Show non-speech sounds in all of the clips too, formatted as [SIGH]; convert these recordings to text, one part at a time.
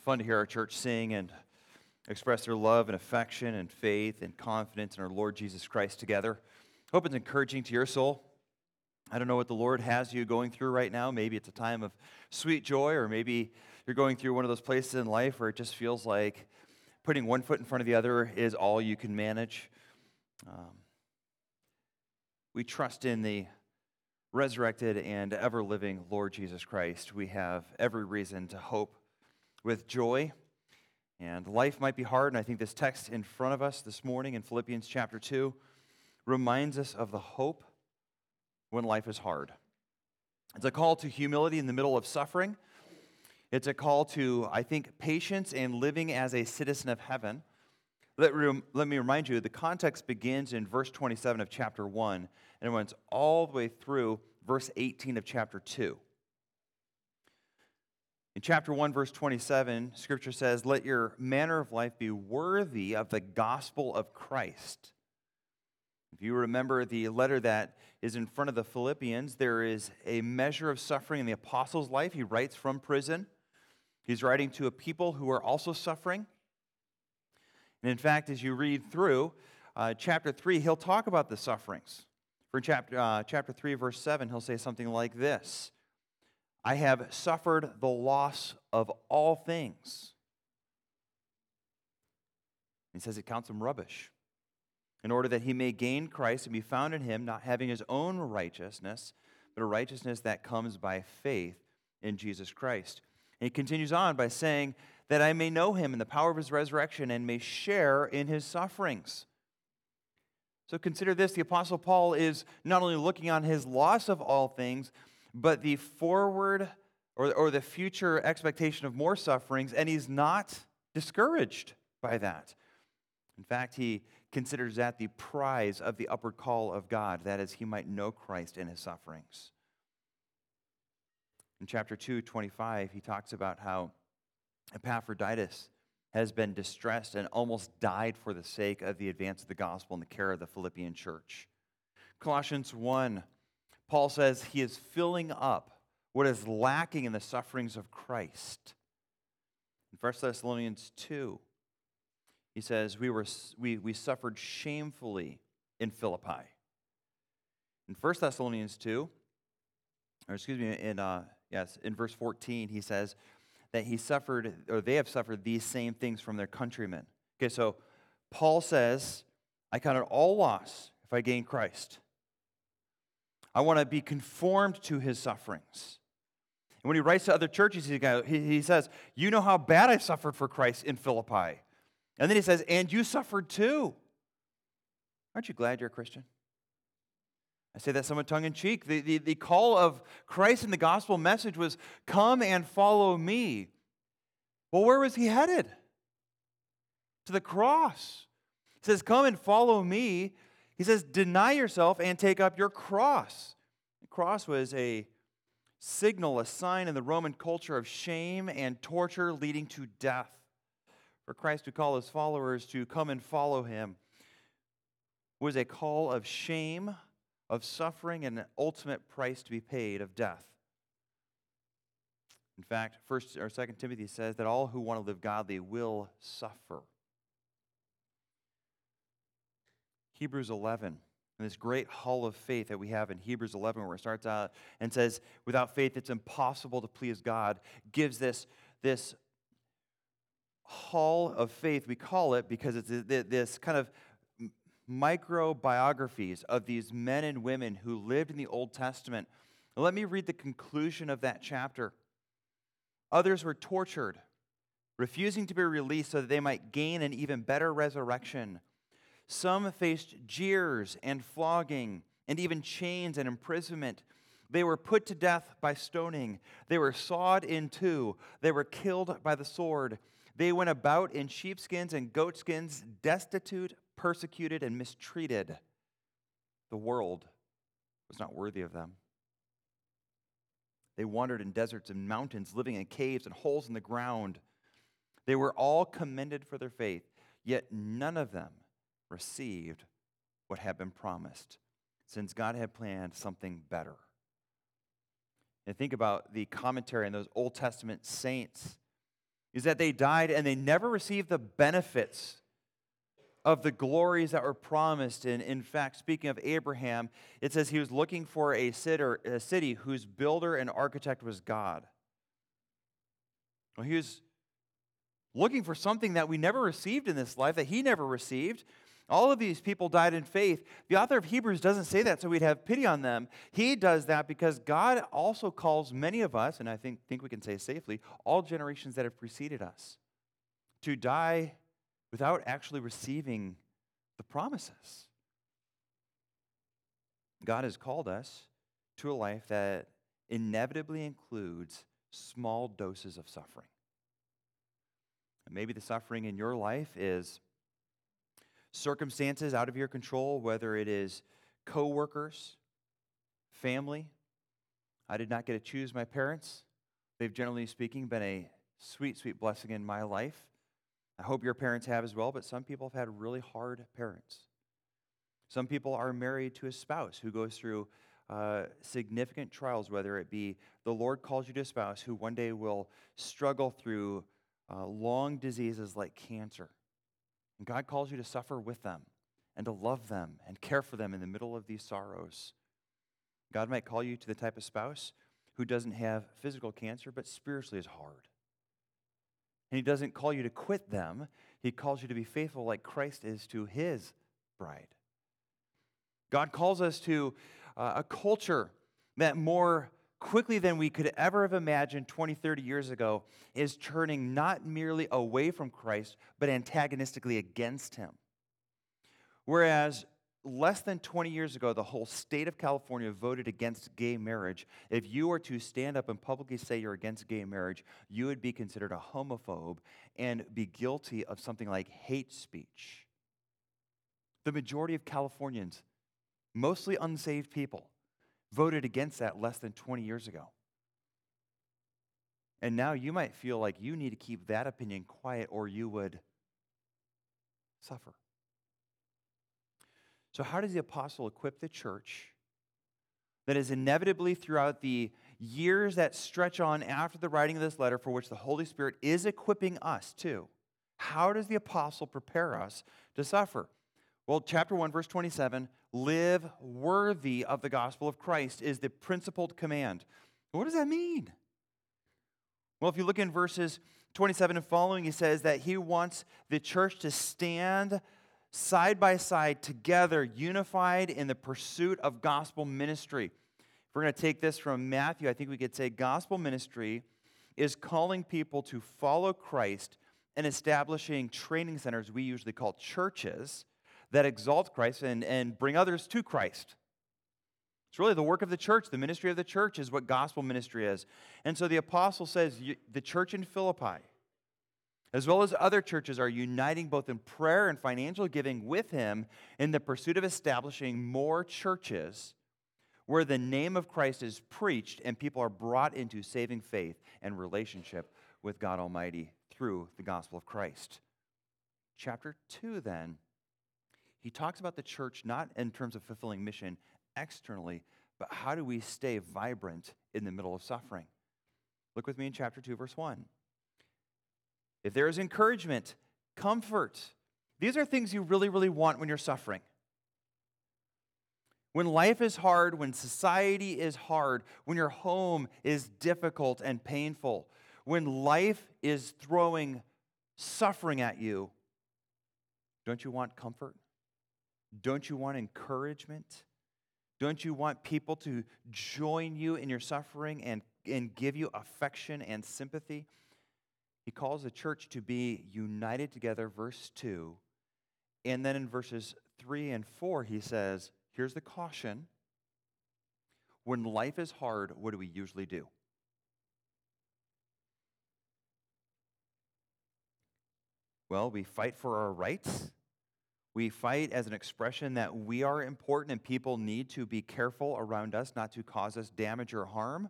fun to hear our church sing and express their love and affection and faith and confidence in our Lord Jesus Christ together. Hope it's encouraging to your soul. I don't know what the Lord has you going through right now. Maybe it's a time of sweet joy, or maybe you're going through one of those places in life where it just feels like putting one foot in front of the other is all you can manage. Um, we trust in the resurrected and ever living Lord Jesus Christ. We have every reason to hope with joy. And life might be hard, and I think this text in front of us this morning in Philippians chapter 2 reminds us of the hope when life is hard. It's a call to humility in the middle of suffering. It's a call to, I think, patience and living as a citizen of heaven. Let, let me remind you, the context begins in verse 27 of chapter 1 and it runs all the way through verse 18 of chapter 2. In chapter 1, verse 27, scripture says, Let your manner of life be worthy of the gospel of Christ. If you remember the letter that is in front of the Philippians, there is a measure of suffering in the apostle's life. He writes from prison. He's writing to a people who are also suffering. And in fact, as you read through uh, chapter 3, he'll talk about the sufferings. For chapter, uh, chapter 3, verse 7, he'll say something like this I have suffered the loss of all things. He says it counts him rubbish, in order that he may gain Christ and be found in him, not having his own righteousness, but a righteousness that comes by faith in Jesus Christ. And he continues on by saying, That I may know him in the power of his resurrection and may share in his sufferings so consider this the Apostle Paul is not only looking on his loss of all things, but the forward or, or the future expectation of more sufferings, and he's not discouraged by that. In fact, he considers that the prize of the upward call of God, that is, he might know Christ in his sufferings. In chapter 2, 25, he talks about how Epaphroditus has been distressed and almost died for the sake of the advance of the gospel and the care of the Philippian church. Colossians 1, Paul says he is filling up what is lacking in the sufferings of Christ. In 1 Thessalonians 2, he says, we, were, we, we suffered shamefully in Philippi. In 1 Thessalonians 2, or excuse me, in, uh, yes, in verse 14, he says, that he suffered, or they have suffered these same things from their countrymen. Okay, so Paul says, I count it all loss if I gain Christ. I want to be conformed to his sufferings. And when he writes to other churches, he says, You know how bad I suffered for Christ in Philippi. And then he says, And you suffered too. Aren't you glad you're a Christian? I say that somewhat tongue in cheek. The, the, the call of Christ in the gospel message was come and follow me. Well, where was he headed? To the cross. He says, Come and follow me. He says, Deny yourself and take up your cross. The cross was a signal, a sign in the Roman culture of shame and torture leading to death. For Christ to call his followers to come and follow him was a call of shame of suffering and an ultimate price to be paid of death. In fact, first or second Timothy says that all who want to live godly will suffer. Hebrews 11, and this great hall of faith that we have in Hebrews 11, where it starts out and says, without faith it's impossible to please God, gives this, this hall of faith, we call it because it's this kind of microbiographies of these men and women who lived in the Old Testament. Let me read the conclusion of that chapter. Others were tortured, refusing to be released so that they might gain an even better resurrection. Some faced jeers and flogging, and even chains and imprisonment. They were put to death by stoning. They were sawed in two. They were killed by the sword. They went about in sheepskins and goatskins, destitute, persecuted and mistreated, the world was not worthy of them. They wandered in deserts and mountains, living in caves and holes in the ground. They were all commended for their faith, yet none of them received what had been promised, since God had planned something better. And think about the commentary on those Old Testament saints is that they died and they never received the benefits of the glories that were promised. And in fact, speaking of Abraham, it says he was looking for a city whose builder and architect was God. Well, he was looking for something that we never received in this life, that he never received. All of these people died in faith. The author of Hebrews doesn't say that so we'd have pity on them. He does that because God also calls many of us, and I think, think we can say safely, all generations that have preceded us, to die without actually receiving the promises. God has called us to a life that inevitably includes small doses of suffering. And maybe the suffering in your life is circumstances out of your control, whether it is coworkers, family. I did not get to choose my parents. They've generally speaking been a sweet, sweet blessing in my life. I hope your parents have as well, but some people have had really hard parents. Some people are married to a spouse who goes through uh, significant trials, whether it be the Lord calls you to a spouse who one day will struggle through uh, long diseases like cancer. And God calls you to suffer with them and to love them and care for them in the middle of these sorrows. God might call you to the type of spouse who doesn't have physical cancer, but spiritually is hard. And he doesn't call you to quit them, he calls you to be faithful like Christ is to his bride. God calls us to uh, a culture that more quickly than we could ever have imagined 20, 30 years ago is turning not merely away from Christ, but antagonistically against him. Whereas less than 20 years ago, the whole state of California voted against gay marriage. If you were to stand up and publicly say you're against gay marriage, you would be considered a homophobe and be guilty of something like hate speech. The majority of Californians, mostly unsaved people, voted against that less than 20 years ago. And now you might feel like you need to keep that opinion quiet or you would suffer. So, how does the apostle equip the church that is inevitably throughout the years that stretch on after the writing of this letter, for which the Holy Spirit is equipping us too? How does the apostle prepare us to suffer? Well, chapter 1, verse 27 live worthy of the gospel of Christ is the principled command. What does that mean? Well, if you look in verses 27 and following, he says that he wants the church to stand side by side together, unified in the pursuit of gospel ministry. If we're going to take this from Matthew, I think we could say gospel ministry is calling people to follow Christ and establishing training centers we usually call churches that exalt Christ and, and bring others to Christ. It's really the work of the church. The ministry of the church is what gospel ministry is. And so the apostle says the church in Philippi, as well as other churches, are uniting both in prayer and financial giving with him in the pursuit of establishing more churches where the name of Christ is preached and people are brought into saving faith and relationship with God Almighty through the gospel of Christ. Chapter 2 then he talks about the church not in terms of fulfilling mission externally, but how do we stay vibrant in the middle of suffering? Look with me in chapter 2, verse 1. If there is encouragement, comfort, these are things you really, really want when you're suffering. When life is hard, when society is hard, when your home is difficult and painful, when life is throwing suffering at you, don't you want comfort? Don't you want encouragement? Don't you want people to join you in your suffering and, and give you affection and sympathy? He calls the church to be united together, verse 2. And then in verses 3 and 4, he says, Here's the caution. When life is hard, what do we usually do? Well, we fight for our rights we fight as an expression that we are important and people need to be careful around us not to cause us damage or harm.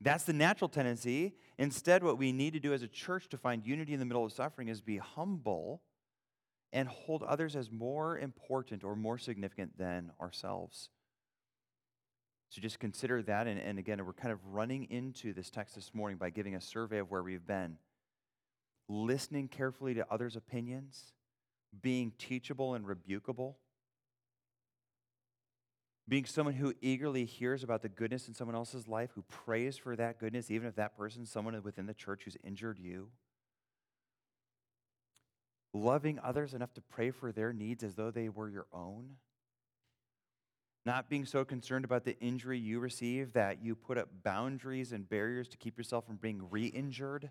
That's the natural tendency. Instead, what we need to do as a church to find unity in the middle of suffering is be humble and hold others as more important or more significant than ourselves. So just consider that. And, and again, we're kind of running into this text this morning by giving a survey of where we've been. Listening carefully to others' opinions, being teachable and rebukable, being someone who eagerly hears about the goodness in someone else's life, who prays for that goodness, even if that person's someone within the church who's injured you. Loving others enough to pray for their needs as though they were your own not being so concerned about the injury you receive that you put up boundaries and barriers to keep yourself from being re injured.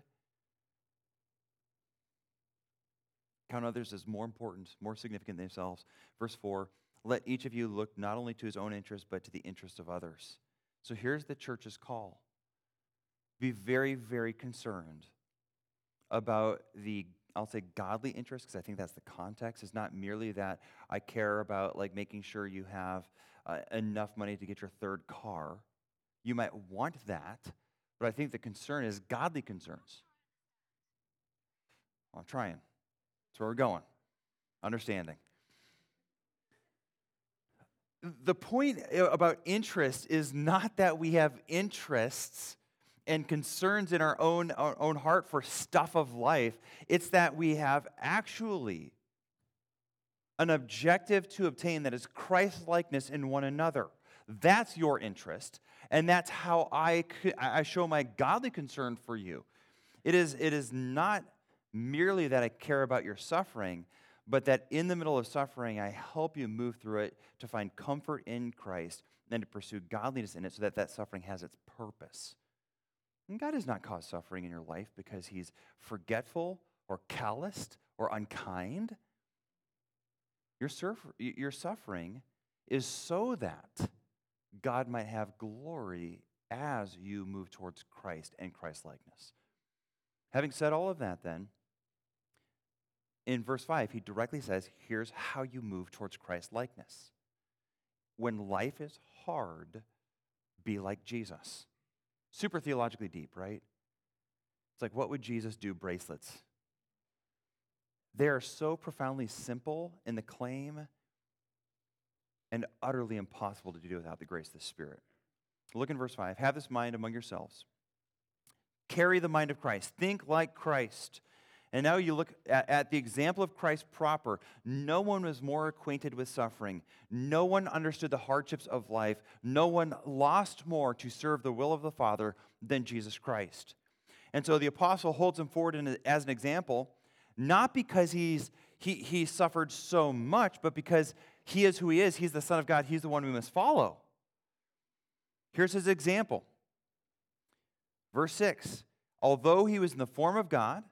Count others as more important, more significant than themselves. Verse 4 Let each of you look not only to his own interest, but to the interest of others. So here's the church's call be very, very concerned about the I'll say godly interest because I think that's the context. It's not merely that I care about like making sure you have uh, enough money to get your third car. You might want that, but I think the concern is godly concerns. I'm trying. That's where we're going. Understanding. The point about interest is not that we have interests and concerns in our own, our own heart for stuff of life. It's that we have actually an objective to obtain that is Christ likeness in one another. That's your interest, and that's how I, I show my godly concern for you. It is, it is not merely that I care about your suffering, but that in the middle of suffering, I help you move through it to find comfort in Christ and to pursue godliness in it so that that suffering has its purpose. And God does not cause suffering in your life because he's forgetful or calloused or unkind. Your, surf- your suffering is so that God might have glory as you move towards Christ and Christ likeness. Having said all of that, then, in verse 5, he directly says, Here's how you move towards Christ likeness. When life is hard, be like Jesus. Super theologically deep, right? It's like, what would Jesus do bracelets? They are so profoundly simple in the claim and utterly impossible to do without the grace of the Spirit. Look in verse 5. Have this mind among yourselves. Carry the mind of Christ. Think like Christ. And now you look at, at, the example of Christ proper. No one was more acquainted with suffering. No one understood the hardships of life. No one lost more to serve the will of the Father than Jesus Christ. And so the apostle holds him forward in, as an example not because he's, he, he suffered so much, but because he is who he is. He's the Son of God. He's the one we must follow. Here's his example. Verse 6 Although he was in the form of God,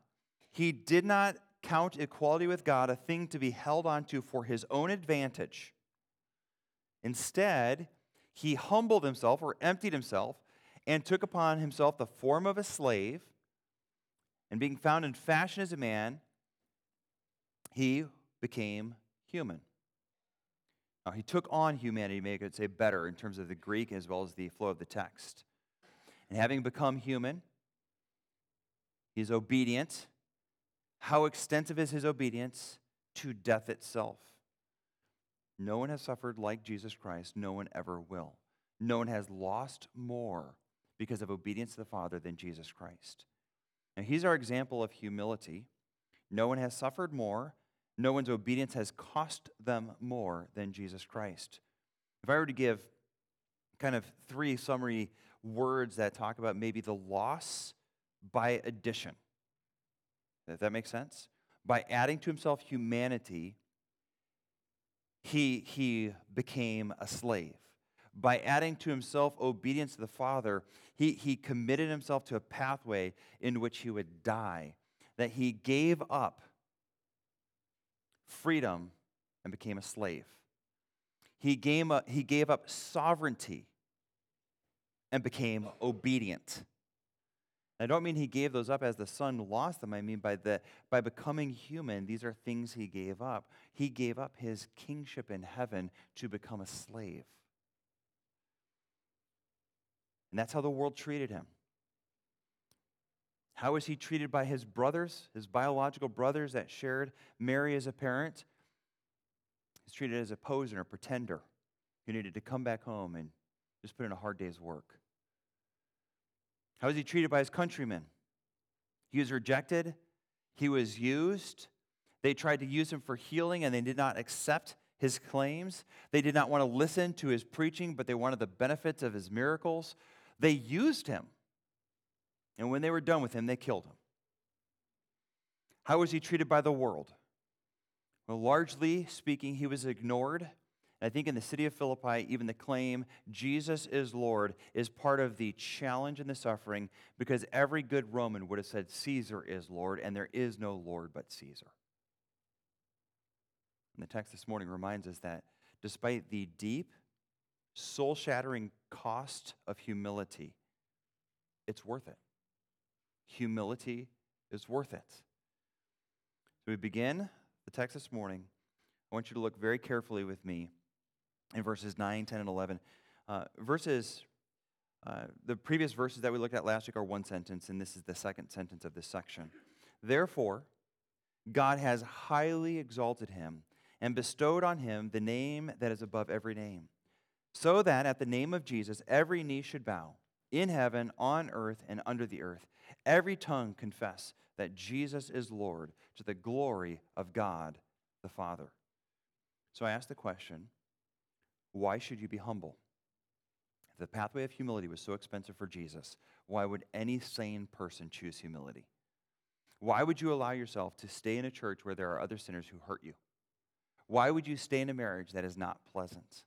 he did not count equality with God a thing to be held onto for his own advantage. Instead, he humbled himself or emptied himself and took upon himself the form of a slave. And being found in fashion as a man, he became human. Now, he took on humanity, maybe I could say better in terms of the Greek as well as the flow of the text. And having become human, he's obedient. How extensive is his obedience? To death itself. No one has suffered like Jesus Christ. No one ever will. No one has lost more because of obedience to the Father than Jesus Christ. Now, he's our example of humility. No one has suffered more no one's obedience has cost them more than Jesus Christ. If I were to give kind of three summary words that talk about maybe the loss by addition, if that makes sense? By adding to himself humanity, he, he became a slave. By adding to himself obedience to the Father, he, he committed himself to a pathway in which he would die, that he gave up freedom and became a slave. He gave up, he gave up sovereignty and became obedient. I don't mean he gave those up as the son lost them. I mean by, the, by becoming human, these are things he gave up. He gave up his kingship in heaven to become a slave. And that's how the world treated him. How was he treated by his brothers, his biological brothers that shared Mary as a parent? He's treated as a poser, a pretender who needed to come back home and just put in a hard day's work. How was he treated by his countrymen? He was rejected, he was used. They tried to use him for healing, and they did not accept his claims. They did not want to listen to his preaching, but they wanted the benefits of his miracles. They used him. And when they were done with him, they killed him. How was he treated by the world? Well, largely speaking, he was ignored. I think in the city of Philippi, even the claim, Jesus is Lord, is part of the challenge and the suffering because every good Roman would have said, Caesar is Lord, and there is no Lord but Caesar. And the text this morning reminds us that despite the deep, soul shattering cost of humility, it's worth it. Humility is worth it. So we begin the text this morning. I want you to look very carefully with me in verses 9, 10, and 11. Uh, verses, uh, the previous verses that we looked at last week are one sentence, and this is the second sentence of this section. Therefore, God has highly exalted him and bestowed on him the name that is above every name, so that at the name of Jesus every knee should bow, in heaven, on earth, and under the earth, every tongue confess that Jesus is Lord to the glory of God the Father. So I ask the question why should you be humble? If the pathway of humility was so expensive for Jesus, why would any sane person choose humility? Why would you allow yourself to stay in a church where there are other sinners who hurt you? Why would you stay in a marriage that is not pleasant?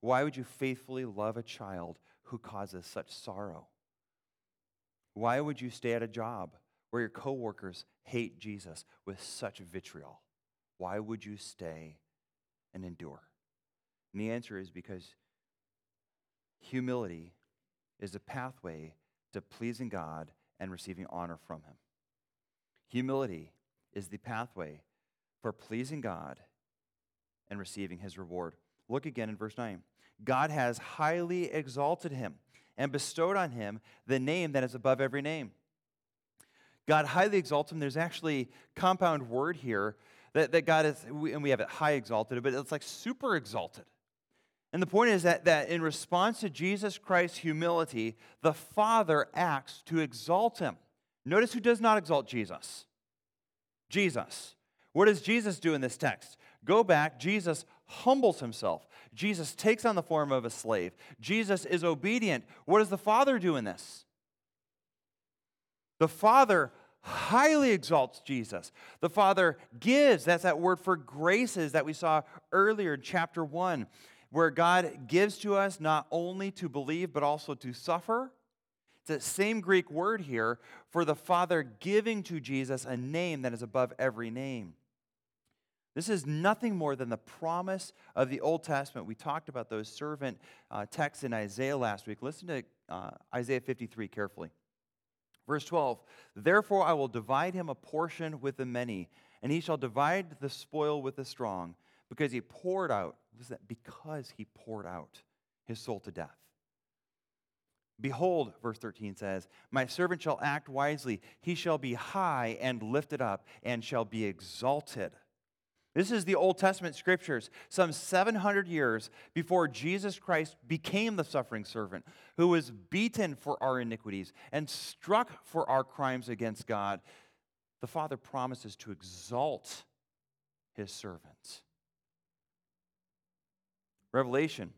Why would you faithfully love a child who causes such sorrow? Why would you stay at a job where your coworkers hate Jesus with such vitriol? Why would you stay and endure? And the answer is because humility is a pathway to pleasing God and receiving honor from Him. Humility is the pathway for pleasing God and receiving His reward. Look again in verse 9. God has highly exalted him and bestowed on him the name that is above every name. God highly exalts him. There's actually compound word here that, that God is, and we have it high exalted, but it's like super exalted. And the point is that, that in response to Jesus Christ's humility, the Father acts to exalt him. Notice who does not exalt Jesus Jesus. What does Jesus do in this text? Go back, Jesus humbles himself. Jesus takes on the form of a slave. Jesus is obedient. What does the Father do in this? The Father highly exalts Jesus. The Father gives, that's that word for graces that we saw earlier in chapter 1 where God gives to us not only to believe, but also to suffer. It's the same Greek word here for the Father giving to Jesus a name that is above every name. This is nothing more than the promise of the Old Testament. We talked about those servant uh, texts in Isaiah last week. Listen to uh, Isaiah 53 carefully. Verse 12 Therefore I will divide him a portion with the many, and he shall divide the spoil with the strong because he poured out, Was that? Because he poured out his soul to death. Behold, verse 13 says, My servant shall act wisely. He shall be high and lifted up and shall be exalted. This is the Old Testament scriptures, some 700 years before Jesus Christ became the suffering servant, who was beaten for our iniquities and struck for our crimes against God. The Father promises to exalt his servants. Revelation.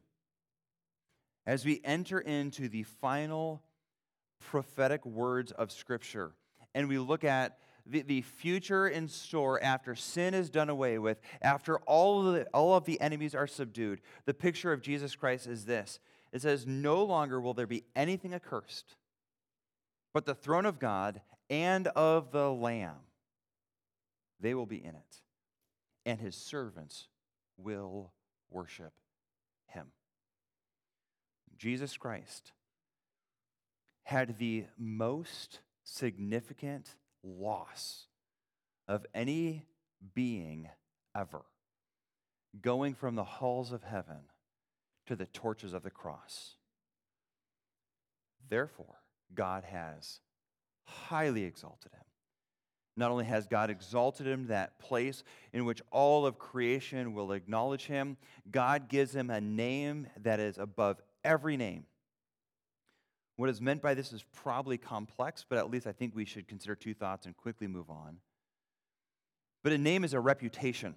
As we enter into the final prophetic words of Scripture and we look at the, the future in store after sin is done away with, after all of, the, all of the enemies are subdued, the picture of Jesus Christ is this it says, No longer will there be anything accursed, but the throne of God and of the Lamb, they will be in it, and his servants will worship. Jesus Christ had the most significant loss of any being ever, going from the halls of heaven to the torches of the cross. Therefore, God has highly exalted him. Not only has God exalted him to that place in which all of creation will acknowledge him, God gives him a name that is above every name. What is meant by this is probably complex, but at least I think we should consider two thoughts and quickly move on. But a name is a reputation.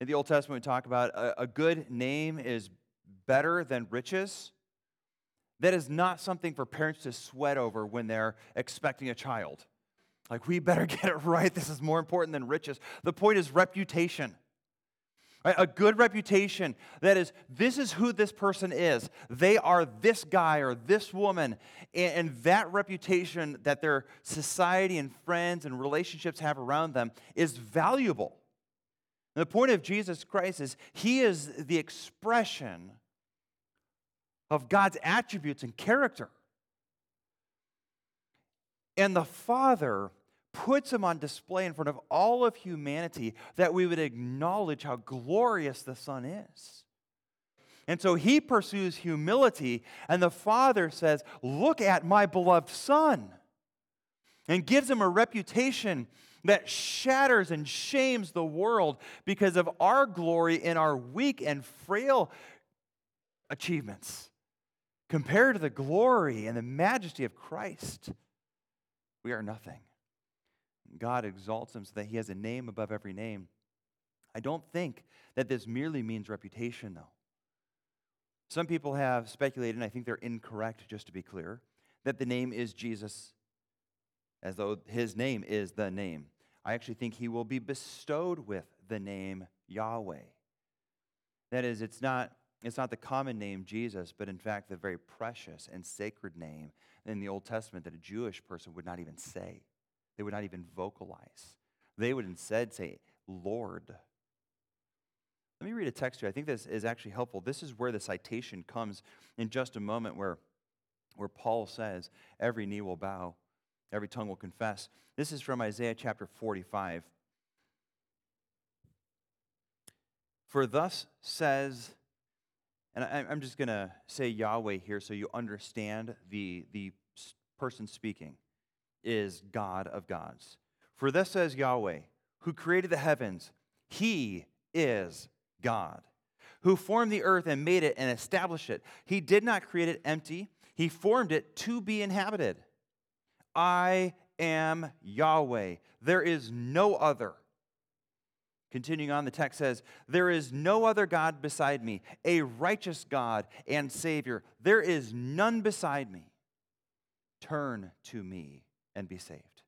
In the Old Testament, we talk about a, a good name is better than riches. That is not something for parents to sweat over when they're expecting a child. Like, we better [LAUGHS] get it right. This is more important than riches. The point is reputation. Right? A good reputation that is, this is who this person is. They are this guy or this woman. And, and that reputation that their society and friends and relationships have around them is valuable. And the point of Jesus Christ is he is the expression of God's attributes and character. And the Father puts him on display in front of all of humanity that we would acknowledge how glorious the Son is. And so he pursues humility, and the Father says, Look at my beloved Son, and gives him a reputation that shatters and shames the world because of our glory in our weak and frail achievements compared to the glory and the majesty of Christ. We are nothing. God exalts him so that he has a name above every name. I don't think that this merely means reputation, though. Some people have speculated, and I think they're incorrect, just to be clear, that the name is Jesus, as though his name is the name. I actually think he will be bestowed with the name Yahweh. That is, it's not, it's not the common name Jesus, but in fact the very precious and sacred name in the Old Testament that a Jewish person would not even say. They would not even vocalize. They would instead say, Lord. Let me read a text here. I think this is actually helpful. This is where the citation comes in just a moment, where, where Paul says, Every knee will bow, every tongue will confess. This is from Isaiah chapter 45. For thus says, and I, am just going to say Yahweh here so you understand the, the person speaking is God of gods. For thus says Yahweh, who created the heavens, he is God, who formed the earth and made it and established it. He did not create it empty, he formed it to be inhabited. I am Yahweh. There is no other. Continuing on, the text says, There is no other God beside me, a righteous God and Savior. There is none beside me. Turn to me and be saved.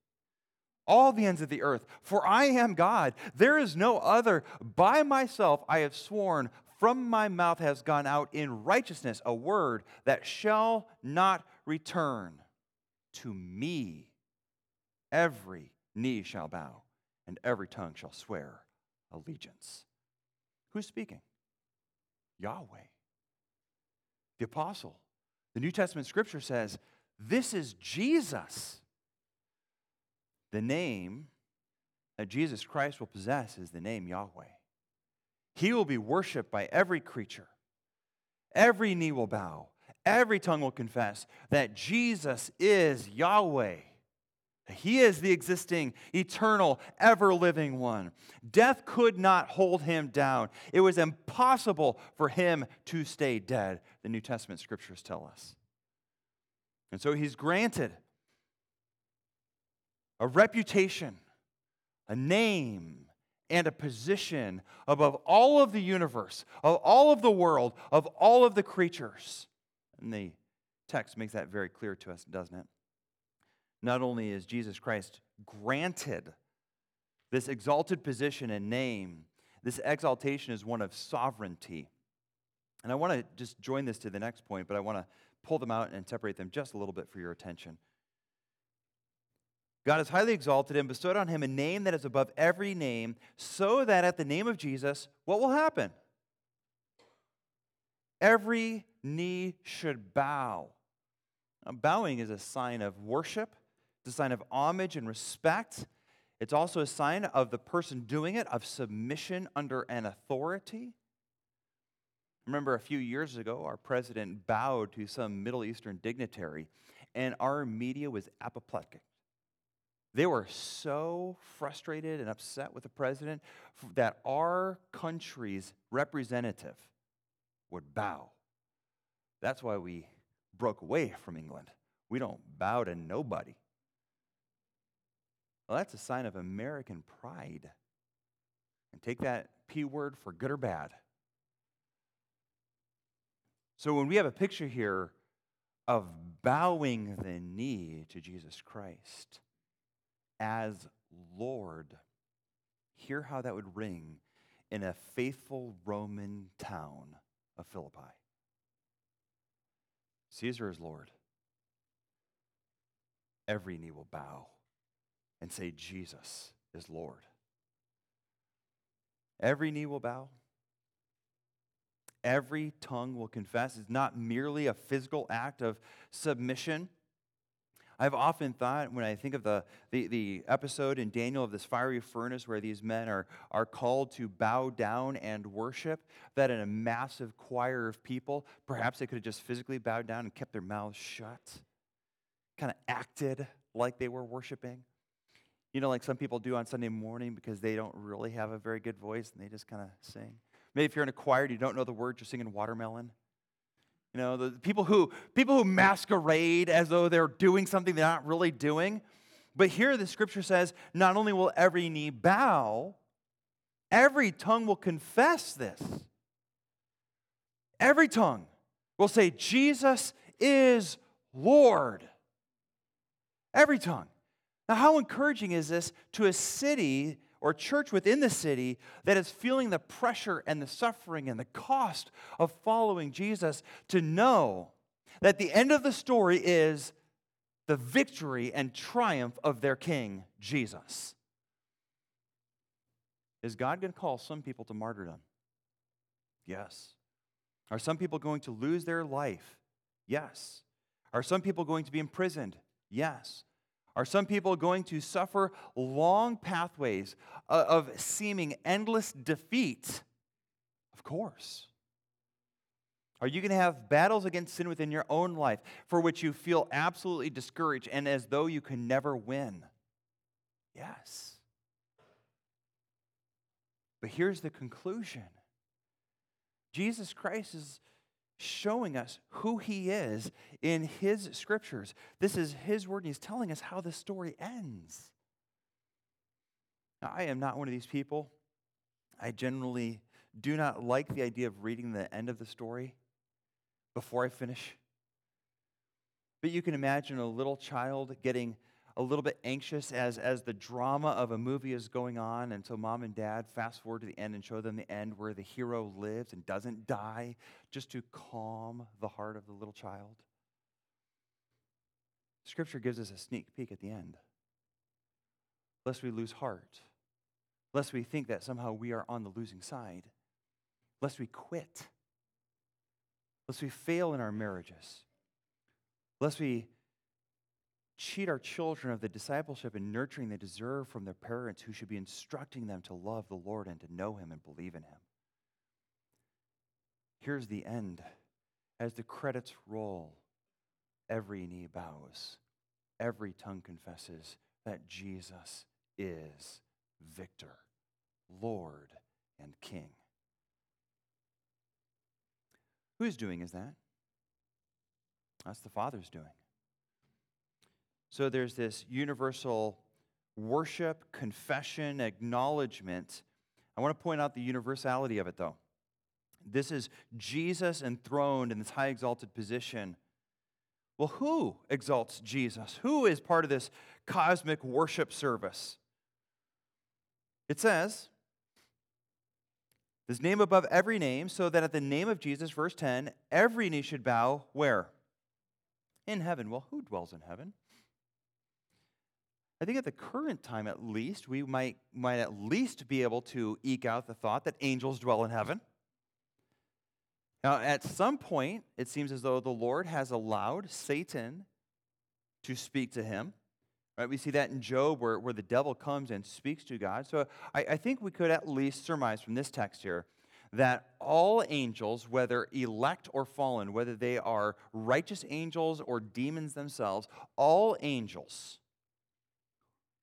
All the ends of the earth, for I am God. There is no other. By myself I have sworn, from my mouth has gone out in righteousness a word that shall not return to me. Every knee shall bow, and every tongue shall swear allegiance. Who's speaking? Yahweh. The apostle. The New Testament scripture says, This is Jesus. The name that Jesus Christ will possess is the name Yahweh. He will be worshiped by every creature. Every knee will bow. Every tongue will confess that Jesus is Yahweh. He is the existing, eternal, ever living one. Death could not hold him down. It was impossible for him to stay dead, the New Testament scriptures tell us. And so he's granted a reputation, a name, and a position above all of the universe, of all of the world, of all of the creatures. And the text makes that very clear to us, doesn't it? Not only is Jesus Christ granted this exalted position and name, this exaltation is one of sovereignty. And I want to just join this to the next point, but I want to pull them out and separate them just a little bit for your attention. God has highly exalted him, bestowed on him a name that is above every name, so that at the name of Jesus, what will happen? Every knee should bow. Now, bowing is a sign of worship, it's a sign of homage and respect. It's also a sign of the person doing it, of submission under an authority. Remember a few years ago, our president bowed to some Middle Eastern dignitary, and our media was apoplectic. They were so frustrated and upset with the president that our country's representative would bow. That's why we broke away from England. We don't bow to nobody. Well, that's a sign of American pride. And take that P word for good or bad. So when we have a picture here of bowing the knee to Jesus Christ as Lord, hear how that would ring in a faithful Roman town of Philippi. Caesar is Lord. Every knee will bow and say, Jesus is Lord. Every knee will bow. Every tongue will confess. It's not merely a physical act of submission. I've often thought when I think of the, the, the, episode in Daniel of this fiery furnace where these men are, are called to bow down and worship, that in a massive choir of people, perhaps they could have just physically bowed down and kept their mouths shut, kind of acted like they were worshiping. You know, like some people do on Sunday morning because they don't really have a very good voice and they just kind of sing. Maybe if you're in a choir and you don't know the words, you're singing watermelon. You know, the people who people who masquerade as though they're doing something they're not really doing. But here the scripture says, not only will every knee bow, every tongue will confess this. Every tongue will say, Jesus is Lord. Every tongue. Now, how encouraging is this to a city or church within the city that is feeling the pressure and the suffering and the cost of following Jesus to know that the end of the story is the victory and triumph of their king, Jesus. Is God going to call some people to martyrdom? Yes. Are some people going to lose their life? Yes. Are some people going to be imprisoned? Yes. Are some people going to suffer long pathways uh, of seeming endless defeat? Of course. Are you going to have battles against sin within your own life for which you feel absolutely discouraged and as though you can never win? Yes. But here's the conclusion Jesus Christ is showing us who he is in his scriptures. This is his word, and he's telling us how the story ends. Now, I am not one of these people. I generally do not like the idea of reading the end of the story before I finish. But you can imagine a little child getting a little bit anxious as, as the drama of a movie is going on. And so mom and dad fast forward to the end and show them the end where the hero lives and doesn't die just to calm the heart of the little child. Scripture gives us a sneak peek at the end. Lest we lose heart, lest we think that somehow we are on the losing side, lest we quit, lest we fail in our marriages, lest we cheat our children of the discipleship and nurturing they deserve from their parents who should be instructing them to love the Lord and to know Him and believe in Him. Here's the end. As the credits roll, every knee bows, every tongue confesses that Jesus is victor, Lord, and King. Whose doing is that? That's the Father's doing. So there's this universal worship, confession, acknowledgement. I want to point out the universality of it, though. This is Jesus enthroned in this high exalted position. Well, who exalts Jesus? Who is part of this cosmic worship service? It says, This name above every name, so that at the name of Jesus, verse 10, every knee should bow where? In heaven. Well, who dwells in heaven? I think at the current time, at least, we might, might at least be able to eke out the thought that angels dwell in heaven. Now, at some point, it seems as though the Lord has allowed Satan to speak to him. Right? We see that in Job where, where the devil comes and speaks to God. So I, I think we could at least surmise from this text here that all angels, whether elect or fallen, whether they are righteous angels or demons themselves, all angels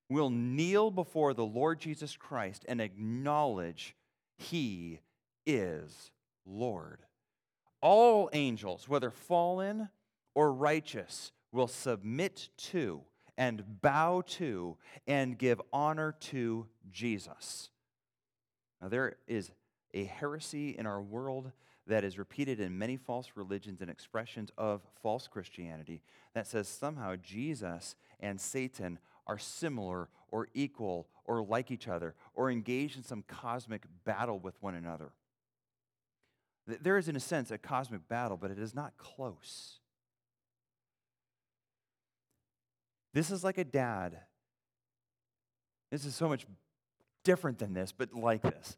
will kneel before the Lord Jesus Christ and acknowledge he is Lord. all angels, whether fallen or righteous, will submit to and bow to and give honor to Jesus. Now, there is a heresy in our world that is repeated in many false religions and expressions of false Christianity that says somehow Jesus and Satan are similar or equal or like each other or engaged in some cosmic battle with one another. There is, in a sense, a cosmic battle, but it is not close. This is like a dad. This is so much different than this, but like this.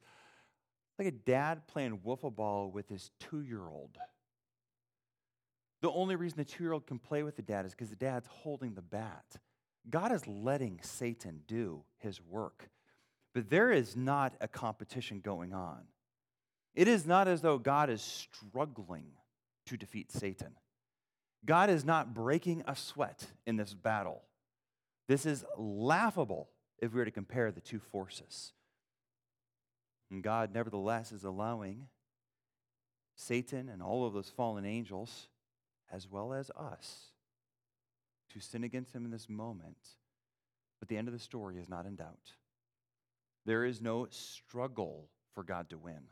Like a dad playing wiffle ball with his two year old. The only reason the two year old can play with the dad is because the dad's holding the bat. God is letting Satan do his work. But there is not a competition going on. It is not as though God is struggling to defeat Satan. God is not breaking a sweat in this battle. This is laughable if we were to compare the two forces. And God, nevertheless, is allowing Satan and all of those fallen angels, as well as us, to sin against him in this moment. But the end of the story is not in doubt. There is no struggle for God to win.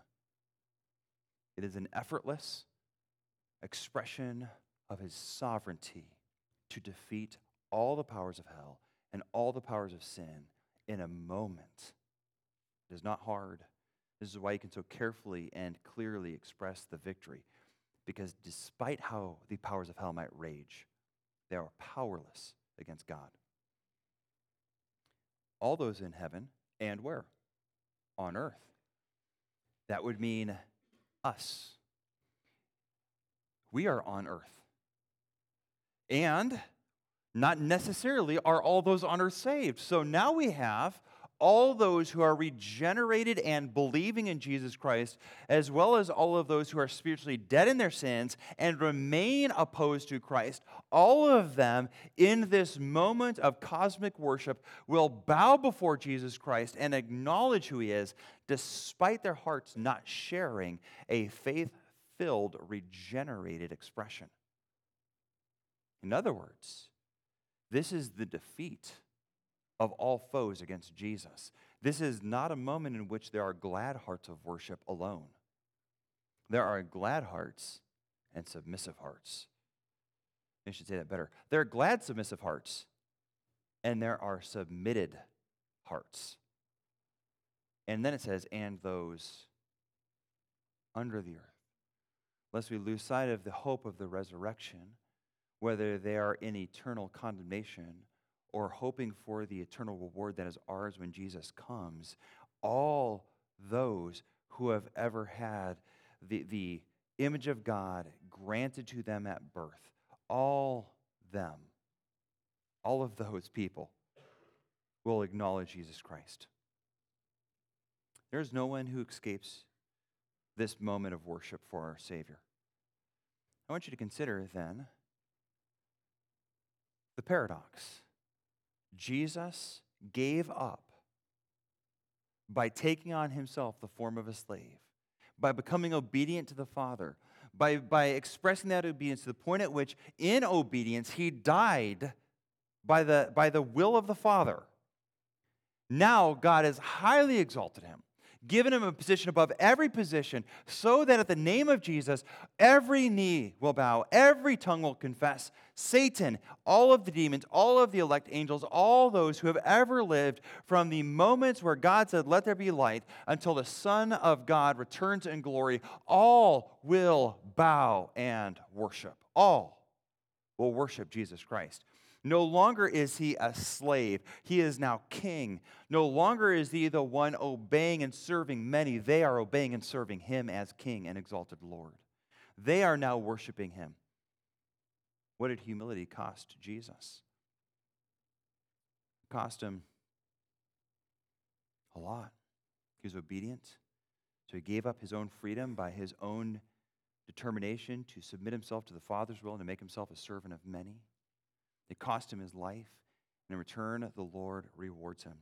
It is an effortless expression of his sovereignty to defeat all the powers of hell and all the powers of sin in a moment. It is not hard. This is why you can so carefully and clearly express the victory. Because despite how the powers of hell might rage, they are powerless against God. All those in heaven and where? On earth. That would mean us. We are on earth. And not necessarily are all those on earth saved. So now we have all those who are regenerated and believing in Jesus Christ, as well as all of those who are spiritually dead in their sins and remain opposed to Christ, all of them in this moment of cosmic worship will bow before Jesus Christ and acknowledge who he is, despite their hearts not sharing a faith filled, regenerated expression. In other words, this is the defeat of all foes against Jesus. This is not a moment in which there are glad hearts of worship alone. There are glad hearts and submissive hearts. I should say that better. There are glad, submissive hearts, and there are submitted hearts. And then it says, and those under the earth. Lest we lose sight of the hope of the resurrection, whether they are in eternal condemnation or hoping for the eternal reward that is ours when Jesus comes, all those who have ever had the, the image of God granted to them at birth, all them, all of those people will acknowledge Jesus Christ. There's no one who escapes this moment of worship for our Savior. I want you to consider then the paradox. Jesus gave up by taking on himself the form of a slave, by becoming obedient to the Father, by, by expressing that obedience to the point at which, in obedience, he died by the, by the will of the Father. Now, God has highly exalted him given him a position above every position, so that at the name of Jesus, every knee will bow, every tongue will confess. Satan, all of the demons, all of the elect angels, all those who have ever lived from the moments where God said, Let there be light, until the Son of God returns in glory, all will bow and worship. All will worship Jesus Christ. No longer is he a slave, he is now king. No longer is he the one obeying and serving many, they are obeying and serving him as king and exalted Lord. They are now worshiping him. What did humility cost Jesus? It cost him a lot. He was obedient, so he gave up his own freedom by his own determination to submit himself to the Father's will and to make himself a servant of many. It cost him his life, and in return, the Lord rewards him.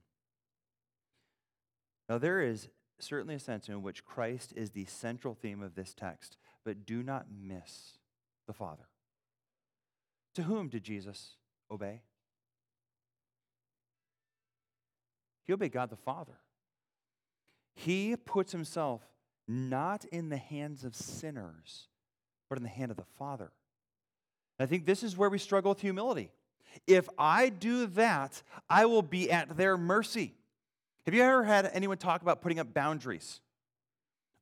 Now, there is certainly a sense in which Christ is the central theme of this text, but do not miss the Father. To whom did Jesus obey? He obeyed God the Father. He puts himself not in the hands of sinners, but in the hand of the Father. I think this is where we struggle with humility. If I do that, I will be at their mercy. Have you ever had anyone talk about putting up boundaries?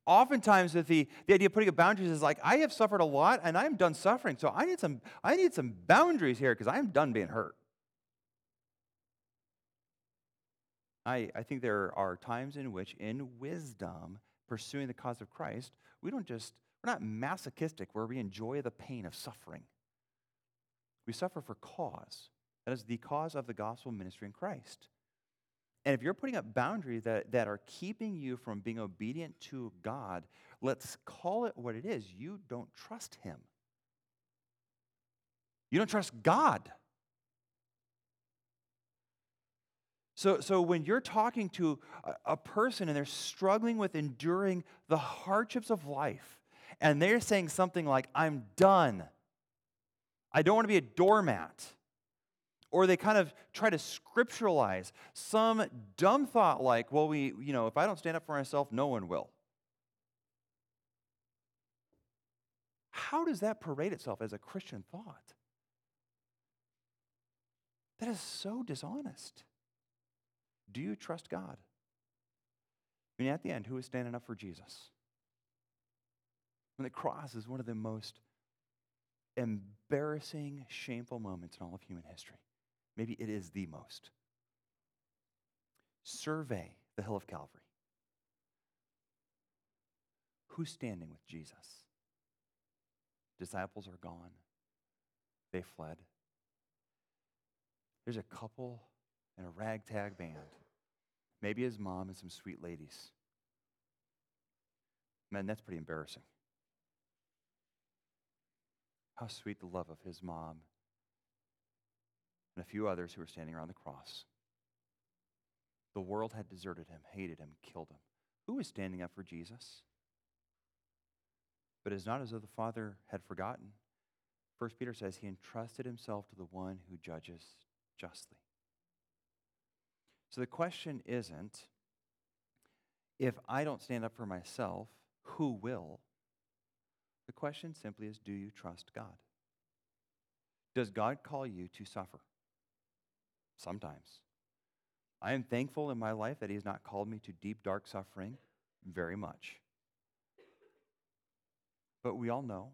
Oftentimes, with the, the idea of putting up boundaries is like, I have suffered a lot and I'm done suffering, so I need some, I need some boundaries here because I'm done being hurt. I, I think there are times in which, in wisdom, pursuing the cause of Christ, we don't just, we're not masochistic where we enjoy the pain of suffering. We suffer for cause. That is the cause of the gospel ministry in Christ. And if you're putting up boundaries that, that are keeping you from being obedient to God, let's call it what it is. You don't trust Him. You don't trust God. So, so when you're talking to a, a person and they're struggling with enduring the hardships of life, and they're saying something like, I'm done, I don't want to be a doormat, or they kind of try to scripturalize some dumb thought like, well, we, you know, if I don't stand up for myself, no one will. How does that parade itself as a Christian thought? That is so dishonest. Do you trust God? I mean, at the end, who is standing up for Jesus? And the cross is one of the most embarrassing, shameful moments in all of human history. Maybe it is the most. Survey the hill of Calvary. Who's standing with Jesus? Disciples are gone. They fled. There's a couple and a ragtag band Maybe his mom and some sweet ladies. Man, that's pretty embarrassing. How sweet the love of his mom and a few others who were standing around the cross. The world had deserted him, hated him, killed him. Who was standing up for Jesus? But it's not as though the Father had forgotten. First Peter says he entrusted himself to the one who judges justly. So the question isn't if I don't stand up for myself, who will? The question simply is do you trust God? Does God call you to suffer? Sometimes. I am thankful in my life that He has not called me to deep, dark suffering very much. But we all know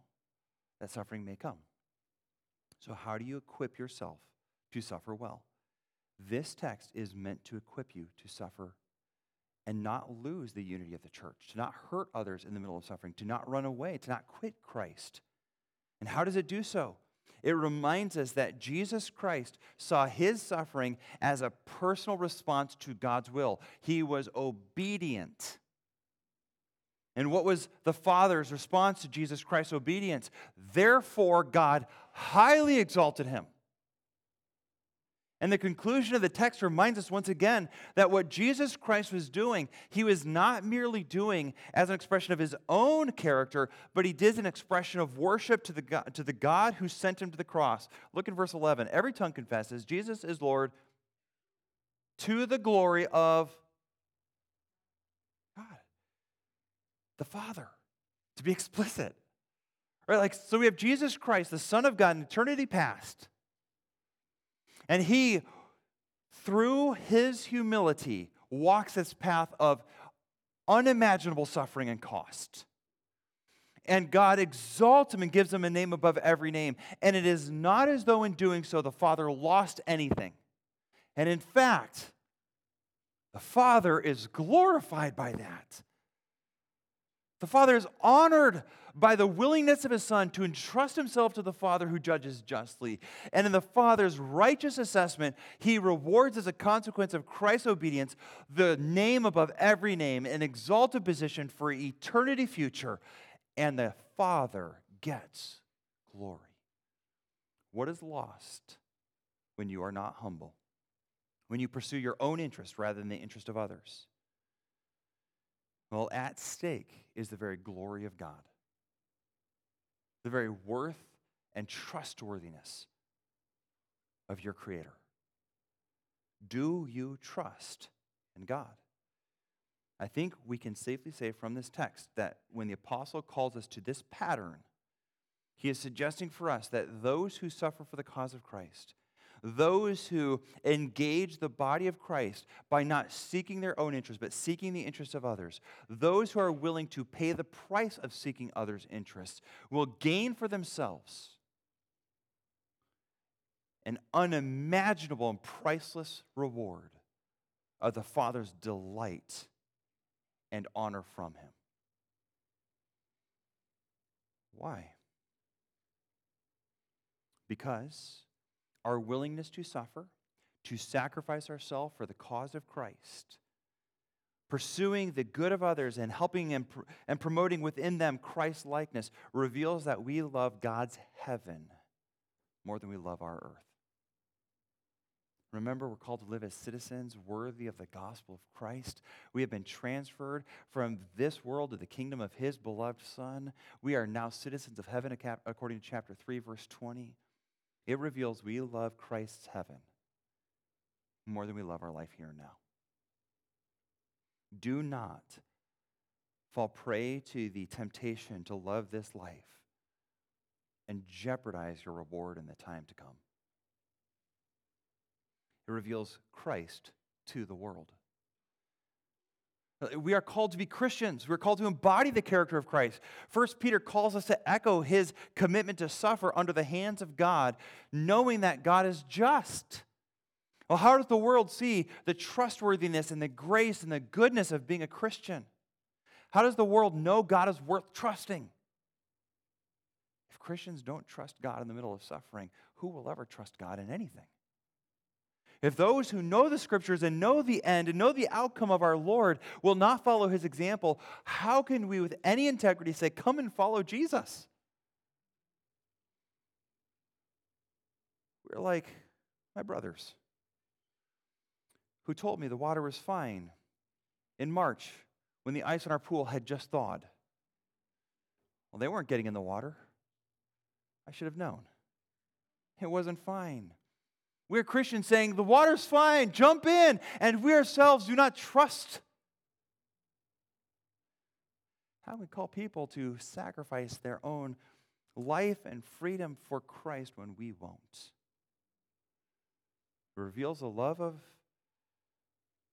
that suffering may come. So, how do you equip yourself to suffer well? This text is meant to equip you to suffer and not lose the unity of the church, to not hurt others in the middle of suffering, to not run away, to not quit Christ. And how does it do so? It reminds us that Jesus Christ saw his suffering as a personal response to God's will. He was obedient. And what was the Father's response to Jesus Christ's obedience? Therefore, God highly exalted him and the conclusion of the text reminds us once again that what Jesus Christ was doing, he was not merely doing as an expression of his own character, but he did an expression of worship to the God, to the God who sent him to the cross. Look in verse 11. Every tongue confesses Jesus is Lord to the glory of God, the Father, to be explicit. Right? Like, so we have Jesus Christ, the Son of God in eternity past and he, through his humility, walks this path of unimaginable suffering and cost. And God exalts him and gives him a name above every name. And it is not as though in doing so the Father lost anything. And in fact, the Father is glorified by that. The Father is honored by the willingness of his Son to entrust himself to the Father who judges justly. And in the Father's righteous assessment, he rewards as a consequence of Christ's obedience the name above every name, an exalted position for eternity future. And the Father gets glory. What is lost when you are not humble? When you pursue your own interest rather than the interest of others? Well, at stake is the very glory of God. the very worth and trustworthiness of your Creator. Do you trust in God? I think we can safely say from this text that when the apostle calls us to this pattern, he is suggesting for us that those who suffer for the cause of Christ, those who engage the body of Christ by not seeking their own interests, but seeking the interests of others, those who are willing to pay the price of seeking others' interests, will gain for themselves an unimaginable and priceless reward of the Father's delight and honor from Him. Why? Because our willingness to suffer, to sacrifice ourselves for the cause of Christ, pursuing the good of others and helping and, pr- and promoting within them Christ likeness reveals that we love God's heaven more than we love our earth. Remember, we're called to live as citizens worthy of the gospel of Christ. We have been transferred from this world to the kingdom of His beloved Son. We are now citizens of heaven, according to chapter 3, verse 20. It reveals we love Christ's heaven more than we love our life here and now. Do not fall prey to the temptation to love this life and jeopardize your reward in the time to come. It reveals Christ to the world. Uh, we are called to be Christians. We're called to embody the character of Christ. First Peter calls us to echo his commitment to suffer under the hands of God, knowing that God is just. Well, how does the world see the trustworthiness and the grace and the goodness of being a Christian? How does the world know God is worth trusting? If Christians don't trust God in the middle of suffering, who will ever trust God in anything? If those who know the scriptures and know the end and know the outcome of our Lord will not follow his example, how can we with any integrity say, Come and follow Jesus? We're like my brothers who told me the water was fine in March when the ice in our pool had just thawed. Well, they weren't getting in the water. I should have known. It wasn't fine. We're Christians saying, the water's fine, jump in, and we ourselves do not trust. How do we call people to sacrifice their own life and freedom for Christ when we won't? It reveals the love of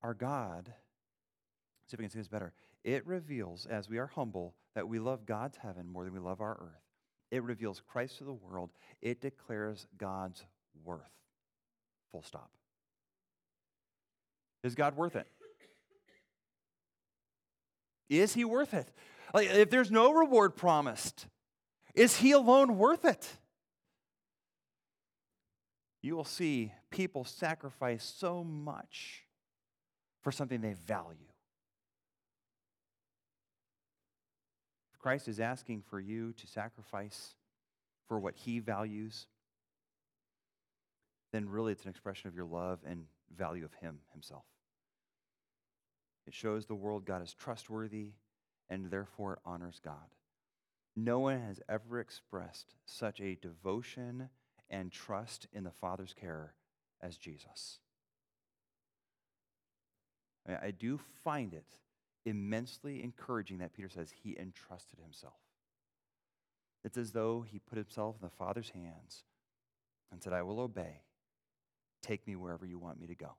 our God. See if we can see this better. It reveals, as we are humble, that we love God's heaven more than we love our earth. It reveals Christ to the world. It declares God's worth. Full stop. Is God worth it? Is he worth it? Like, if there's no reward promised, is he alone worth it? You will see people sacrifice so much for something they value. Christ is asking for you to sacrifice for what he values, then really it's an expression of your love and value of Him Himself. It shows the world God is trustworthy and therefore it honors God. No one has ever expressed such a devotion and trust in the Father's care as Jesus. I do find it immensely encouraging that Peter says he entrusted himself. It's as though he put himself in the Father's hands and said, I will obey Take me wherever you want me to go.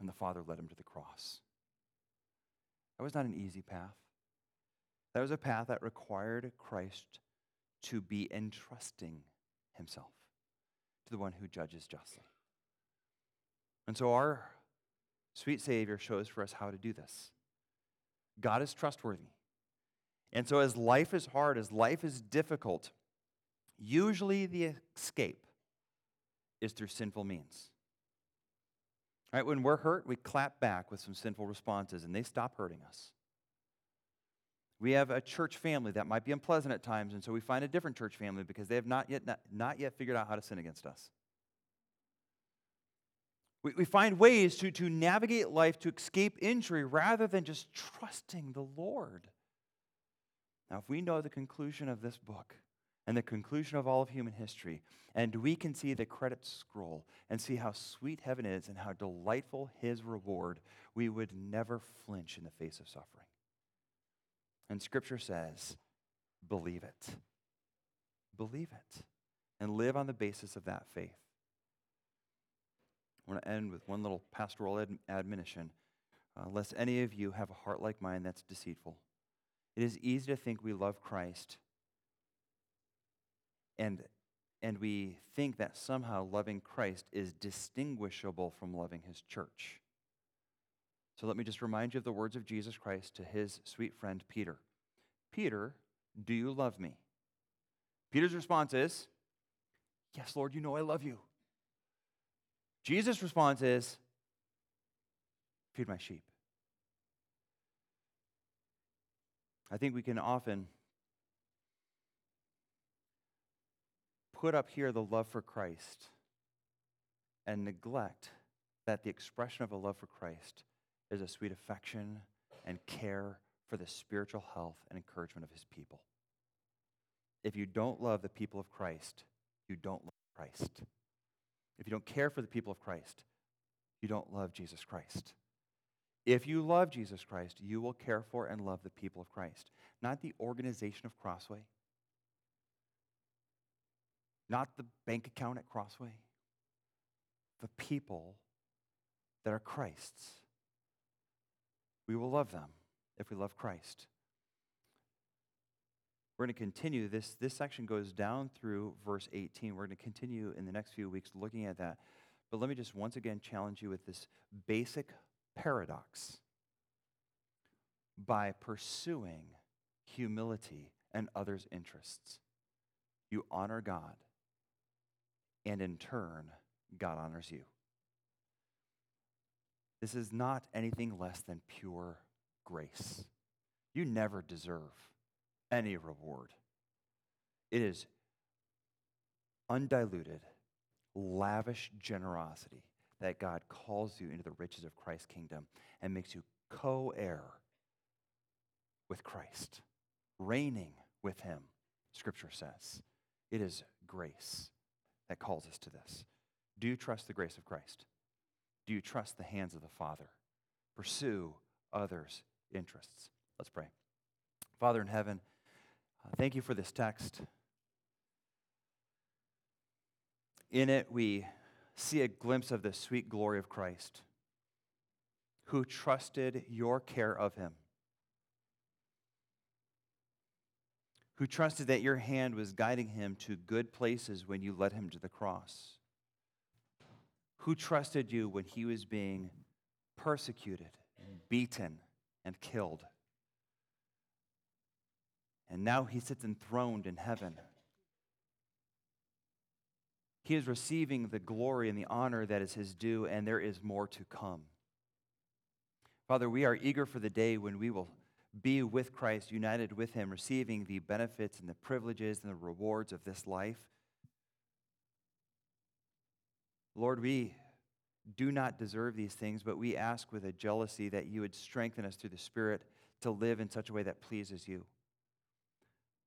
And the Father led him to the cross. That was not an easy path. That was a path that required Christ to be entrusting himself to the one who judges justly. And so our sweet Savior shows for us how to do this. God is trustworthy. And so, as life is hard, as life is difficult, usually the escape is through sinful means. Right? When we're hurt, we clap back with some sinful responses and they stop hurting us. We have a church family that might be unpleasant at times, and so we find a different church family because they have not yet, not, not yet figured out how to sin against us. We, we find ways to, to navigate life to escape injury rather than just trusting the Lord. Now, if we know the conclusion of this book, and the conclusion of all of human history, and we can see the credit scroll and see how sweet heaven is and how delightful his reward, we would never flinch in the face of suffering. And scripture says, believe it. Believe it. And live on the basis of that faith. I want to end with one little pastoral ad- admonition. Uh, lest any of you have a heart like mine that's deceitful. It is easy to think we love Christ and, and we think that somehow loving Christ is distinguishable from loving his church. So let me just remind you of the words of Jesus Christ to his sweet friend Peter Peter, do you love me? Peter's response is, Yes, Lord, you know I love you. Jesus' response is, Feed my sheep. I think we can often put up here the love for Christ and neglect that the expression of a love for Christ is a sweet affection and care for the spiritual health and encouragement of his people. If you don't love the people of Christ, you don't love Christ. If you don't care for the people of Christ, you don't love Jesus Christ. If you love Jesus Christ, you will care for and love the people of Christ, not the organization of Crossway, not the bank account at Crossway, the people that are Christ's. We will love them if we love Christ. We're going to continue. This, this section goes down through verse 18. We're going to continue in the next few weeks looking at that. But let me just once again challenge you with this basic paradox. By pursuing humility and others' interests, you honor God and in turn, God honors you. This is not anything less than pure grace. You never deserve any reward. It is undiluted, lavish generosity that God calls you into the riches of Christ's kingdom and makes you co heir with Christ, reigning with Him, Scripture says. It is grace that calls us to this. Do you trust the grace of Christ? Do you trust the hands of the Father? Pursue others' interests. Let's pray. Father in heaven, uh, thank you for this text. In it, we see a glimpse of the sweet glory of Christ, who trusted your care of him who trusted that your hand was guiding him to good places when you led him to the cross, who trusted you when he was being persecuted, beaten, and killed. And now he sits enthroned in heaven. He is receiving the glory and the honor that is his due, and there is more to come. Father, we are eager for the day when we will be with Christ, united with Him, receiving the benefits and the privileges and the rewards of this life. Lord, we do not deserve these things, but we ask with a jealousy that you would strengthen us through the Spirit to live in such a way that pleases you.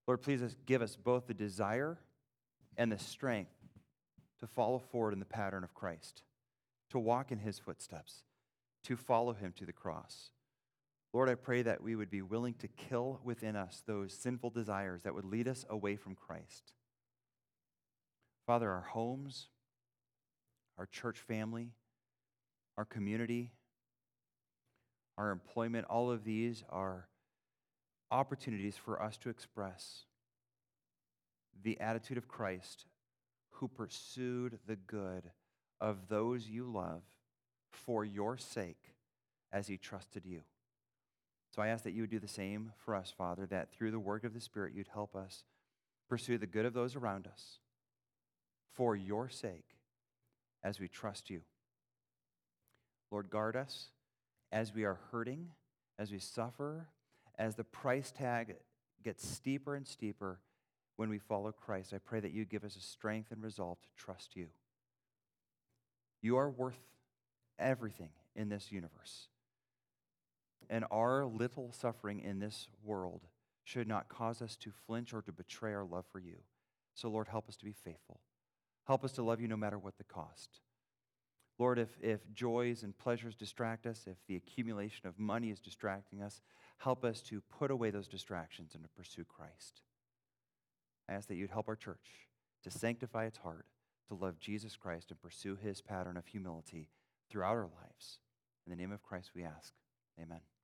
Lord, please give us both the desire and the strength to follow forward in the pattern of Christ, to walk in his footsteps, to follow him to the cross. Lord, I pray that we would be willing to kill within us those sinful desires that would lead us away from Christ. Father, our homes, our church family, our community, our employment, all of these are opportunities for us to express the attitude of Christ who pursued the good of those you love for your sake as he trusted you. So I ask that you would do the same for us, Father, that through the work of the Spirit, you'd help us pursue the good of those around us for your sake as we trust you. Lord, guard us as we are hurting, as we suffer, as the price tag gets steeper and steeper when we follow Christ. I pray that you give us a strength and resolve to trust you. You are worth everything in this universe. And our little suffering in this world should not cause us to flinch or to betray our love for you. So, Lord, help us to be faithful. Help us to love you no matter what the cost. Lord, if, if joys and pleasures distract us, if the accumulation of money is distracting us, help us to put away those distractions and to pursue Christ. I ask that you'd help our church to sanctify its heart, to love Jesus Christ and pursue his pattern of humility throughout our lives. In the name of Christ we ask. Amen.